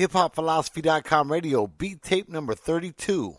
hiphopphilosophy.com radio, beat tape number 32.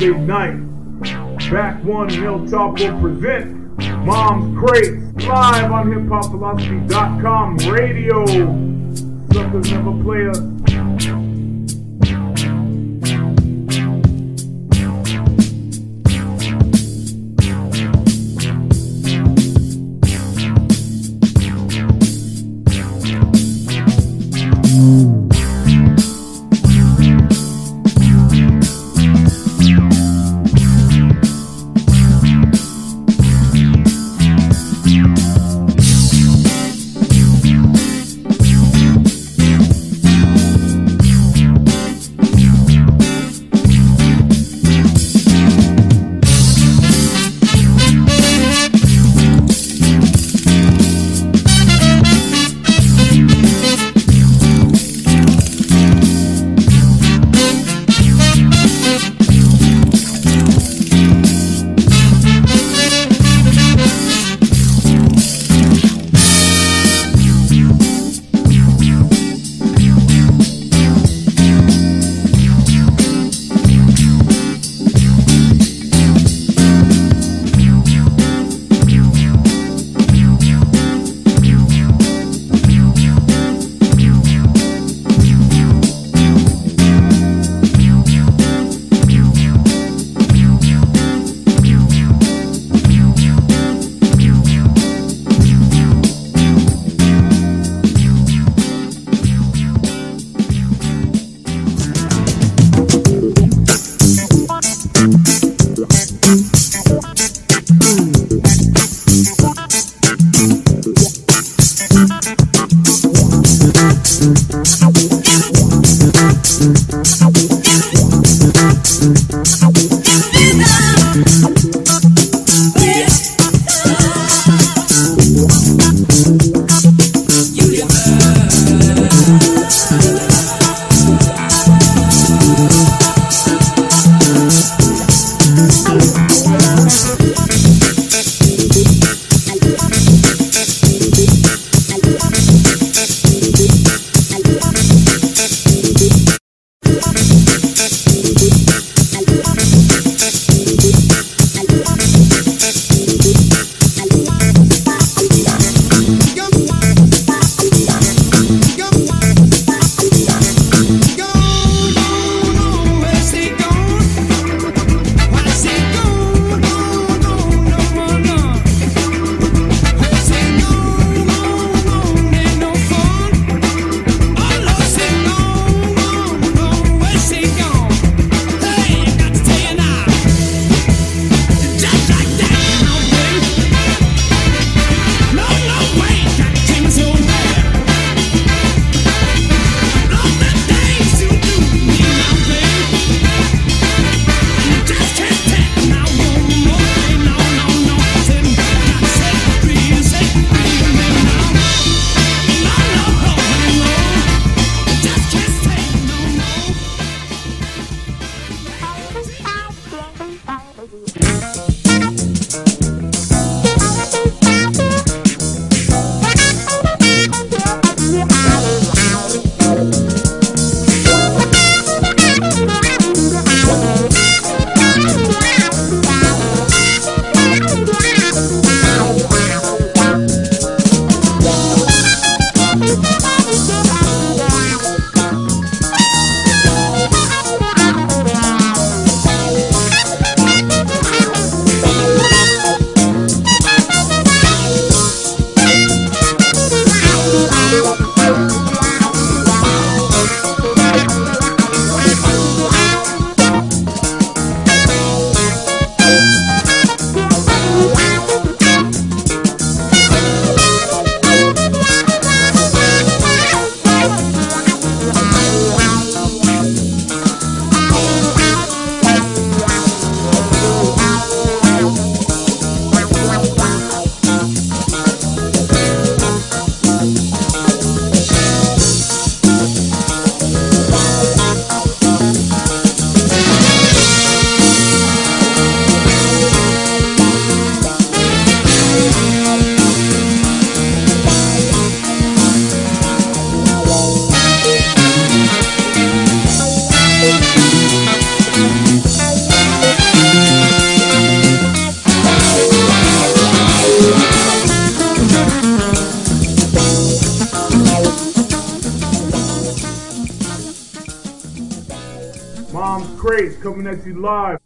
Wednesday night. Back One Hilltop will present Mom's Crates live on hiphopphilosophy.com radio. Suckers never play us. Coming at you live.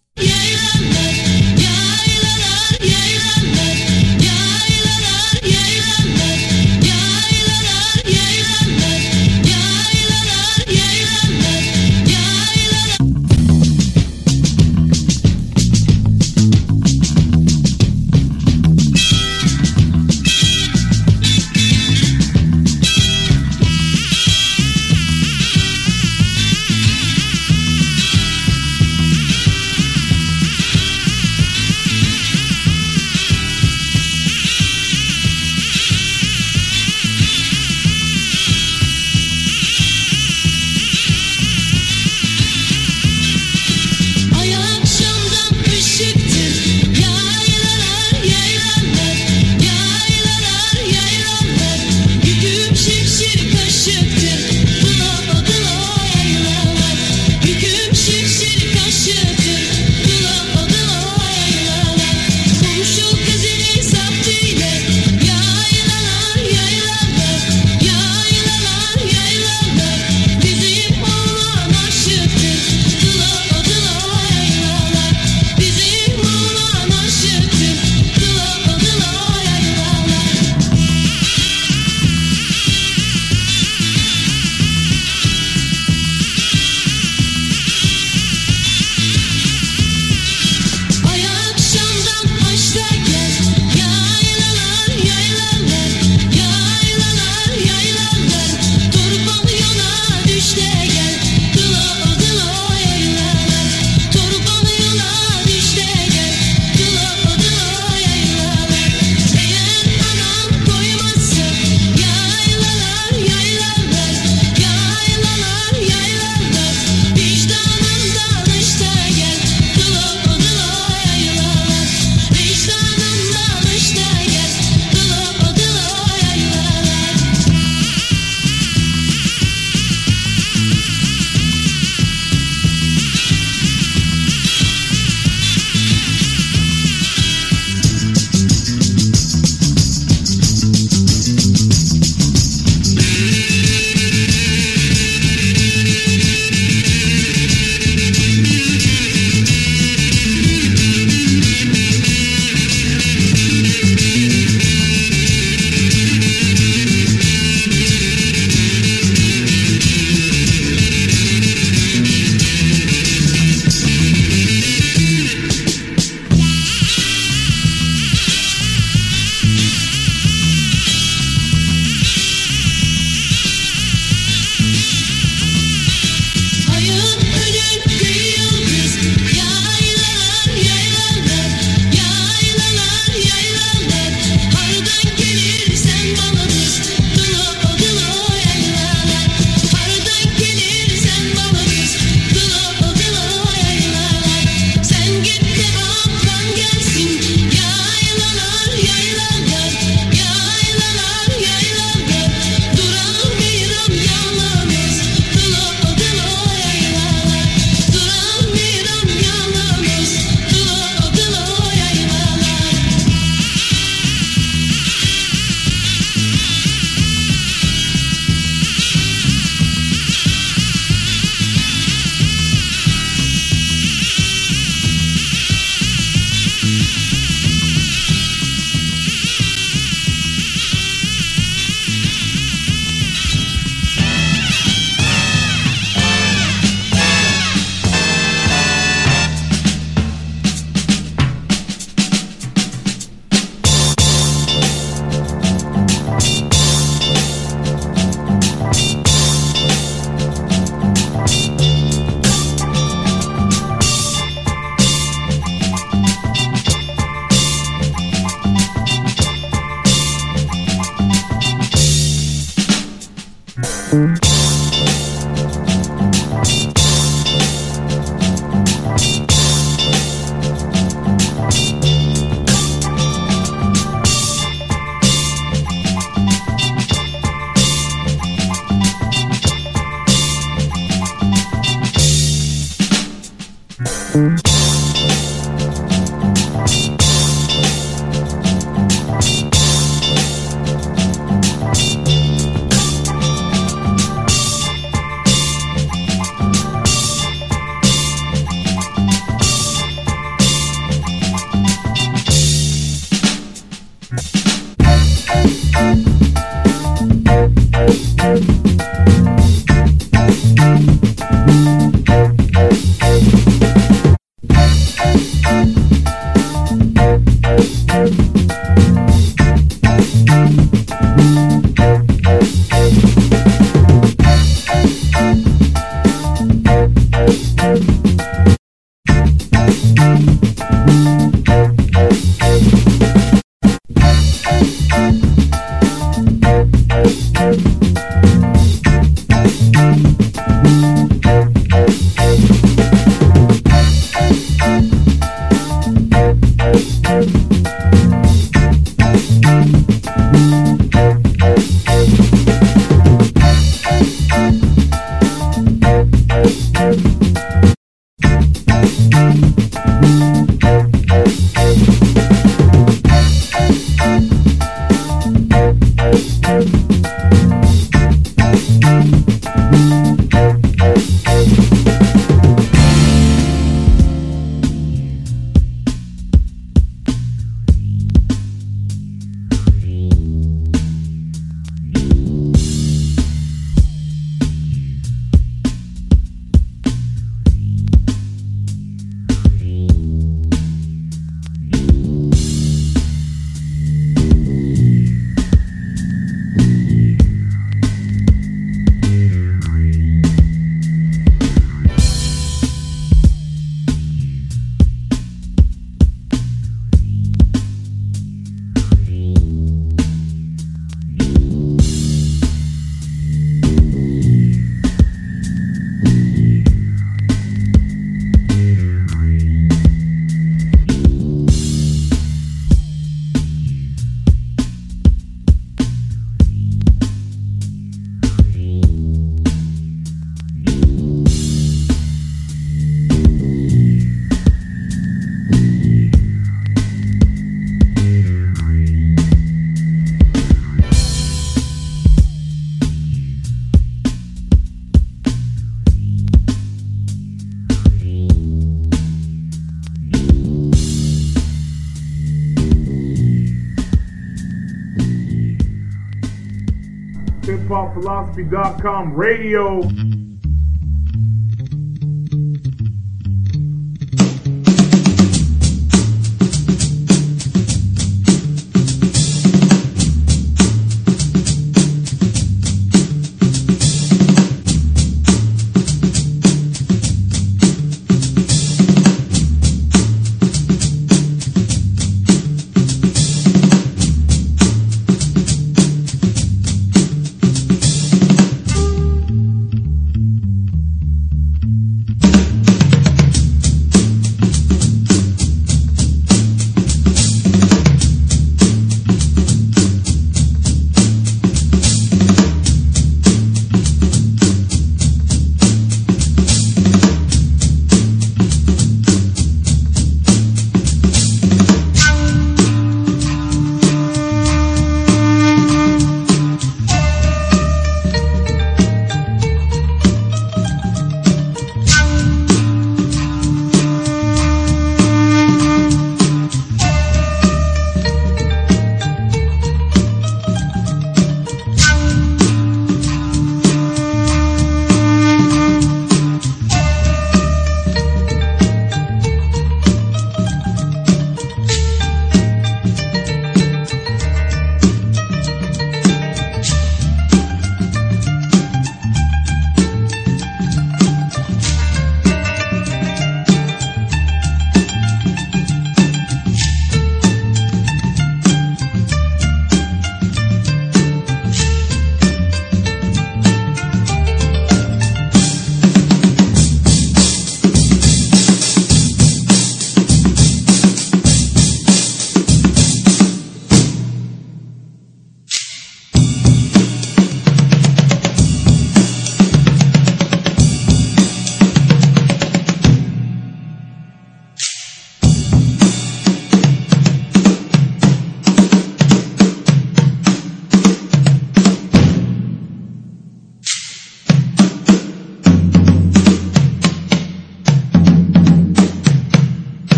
hiphopphilosophy.com radio.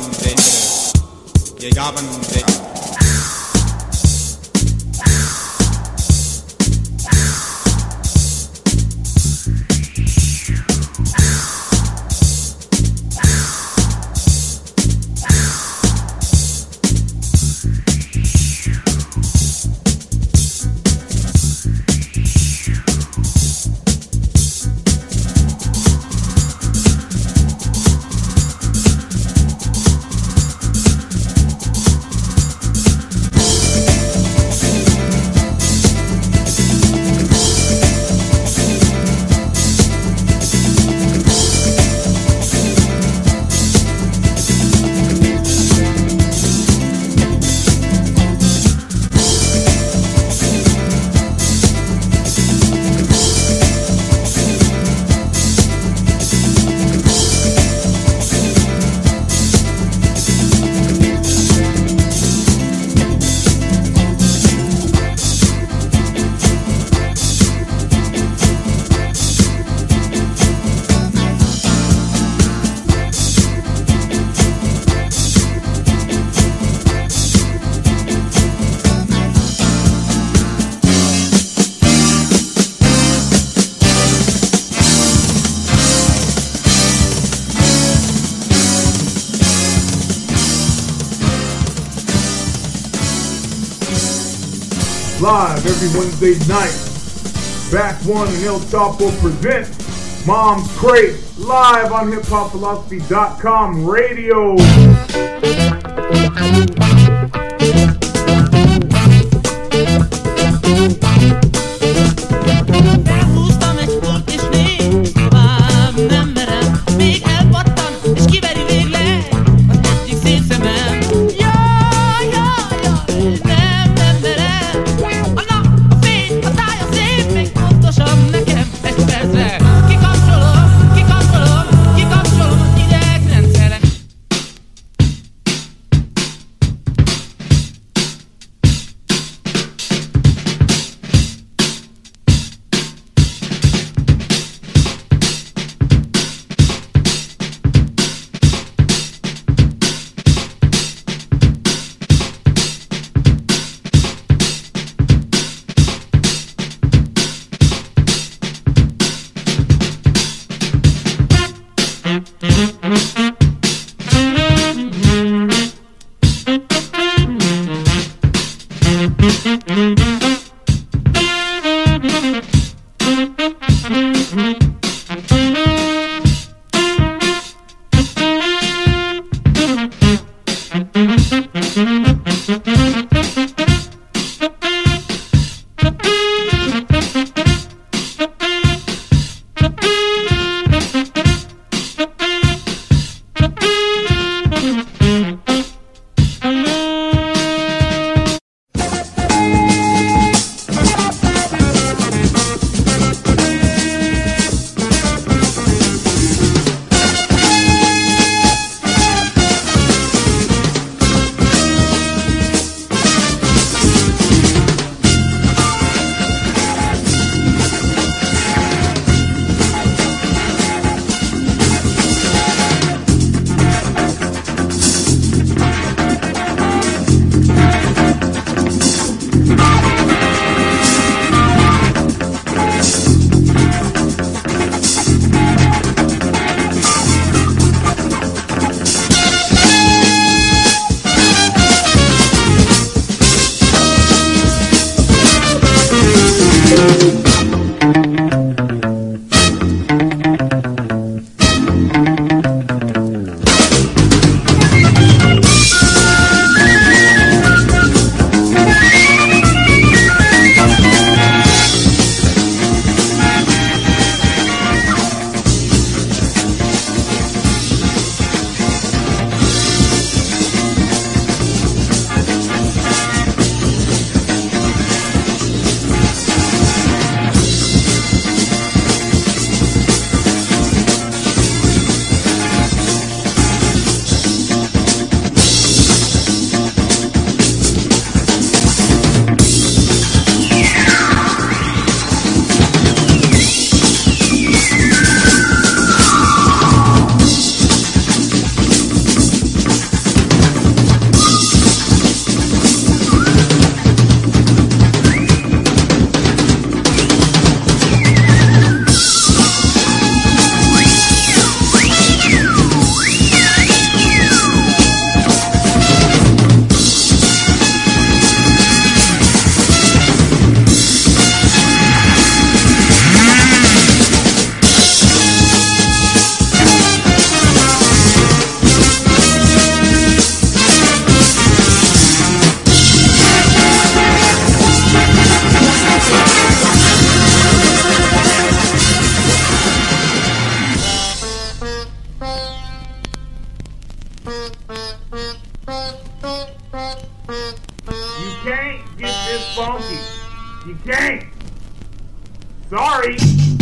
बंदे ये गावन बंदे live every Wednesday night. Back One and El Choppo present Mom's Crate live on HipHopPhilosophy.com radio. Sorry.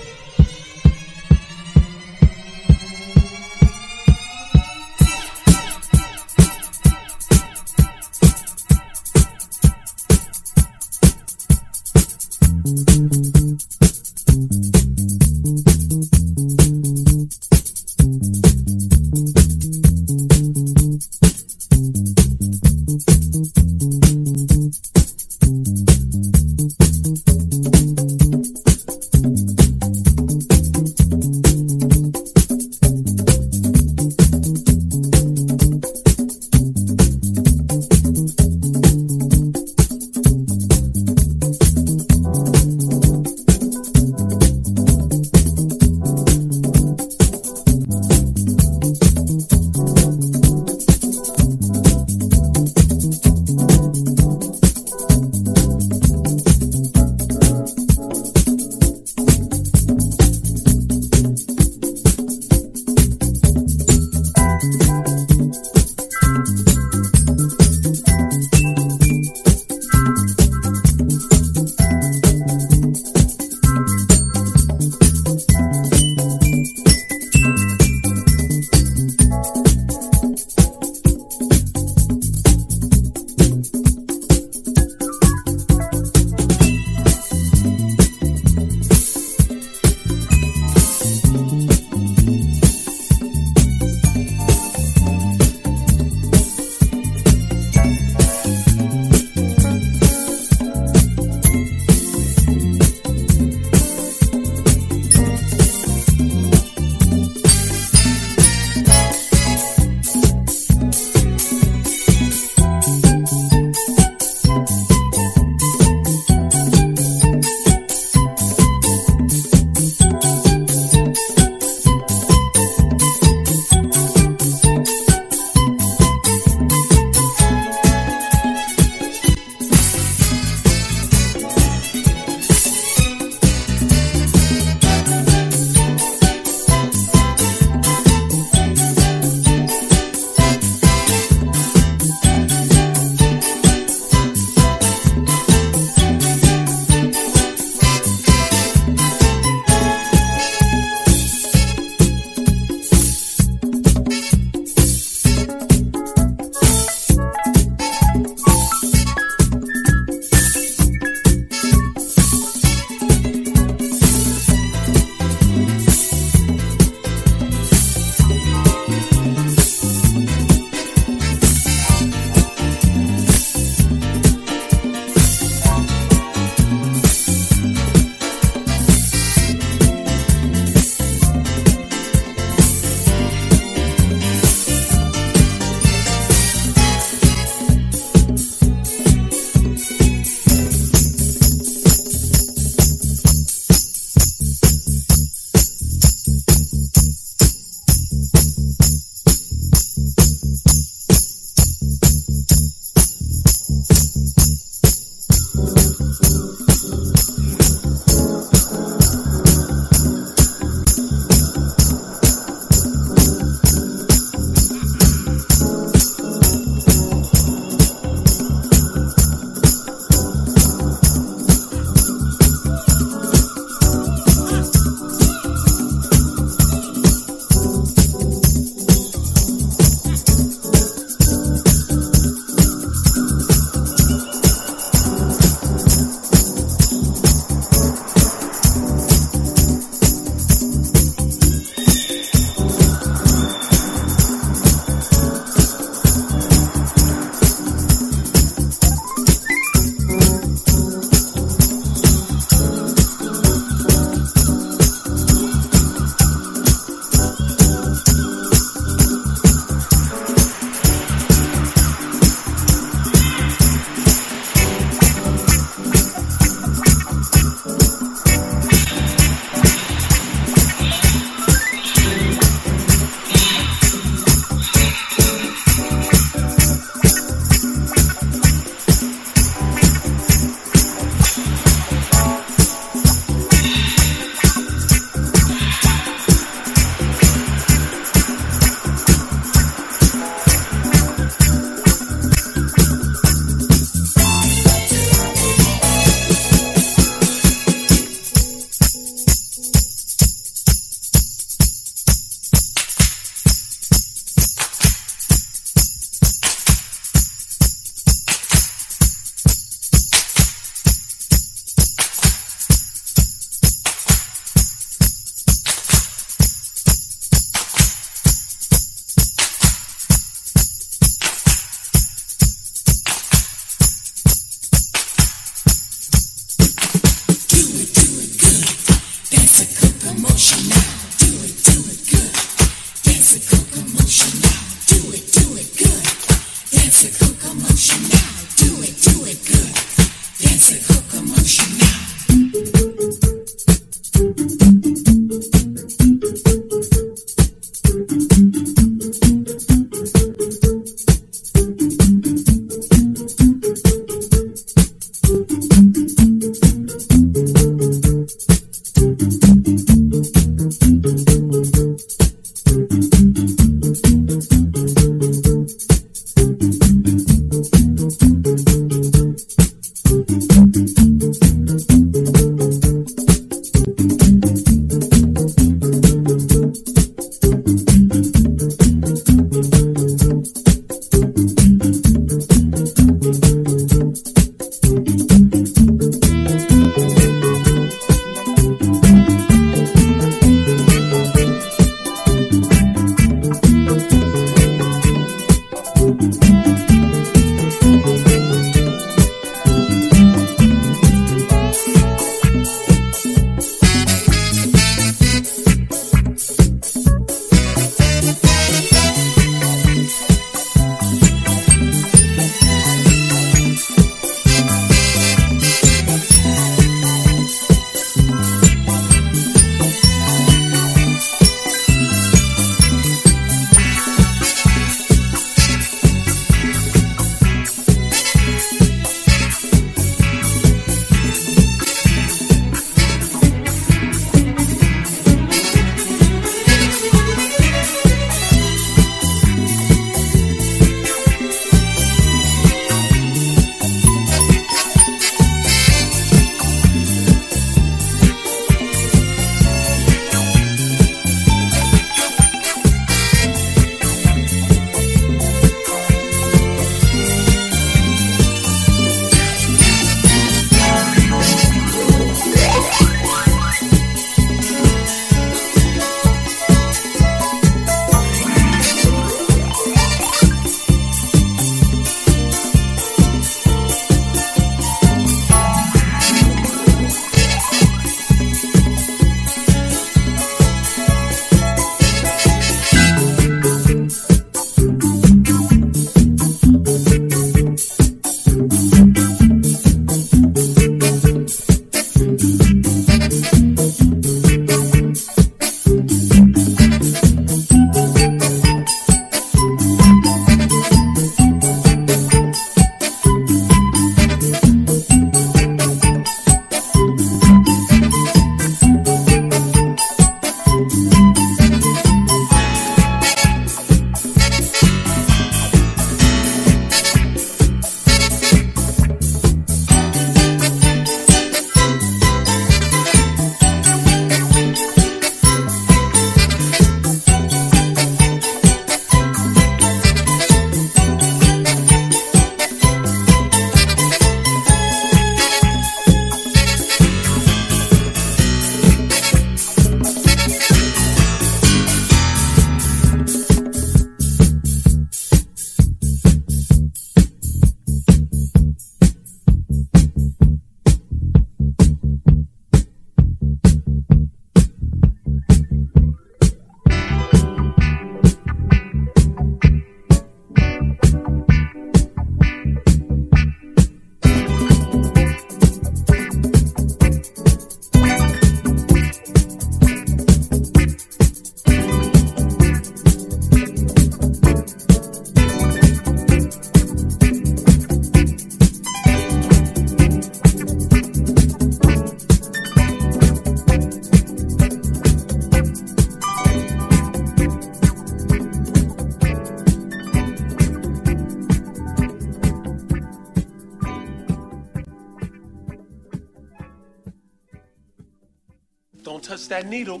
Needle.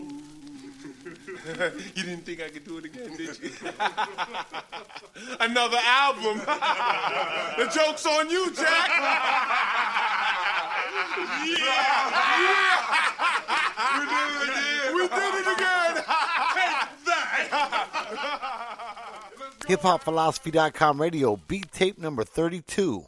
you didn't think I could do it again, did you? Another album. the joke's on you, Jack. yeah, yeah. We did it again. We did it again. Take that. Hip Hop Philosophy.com radio, beat tape number 32.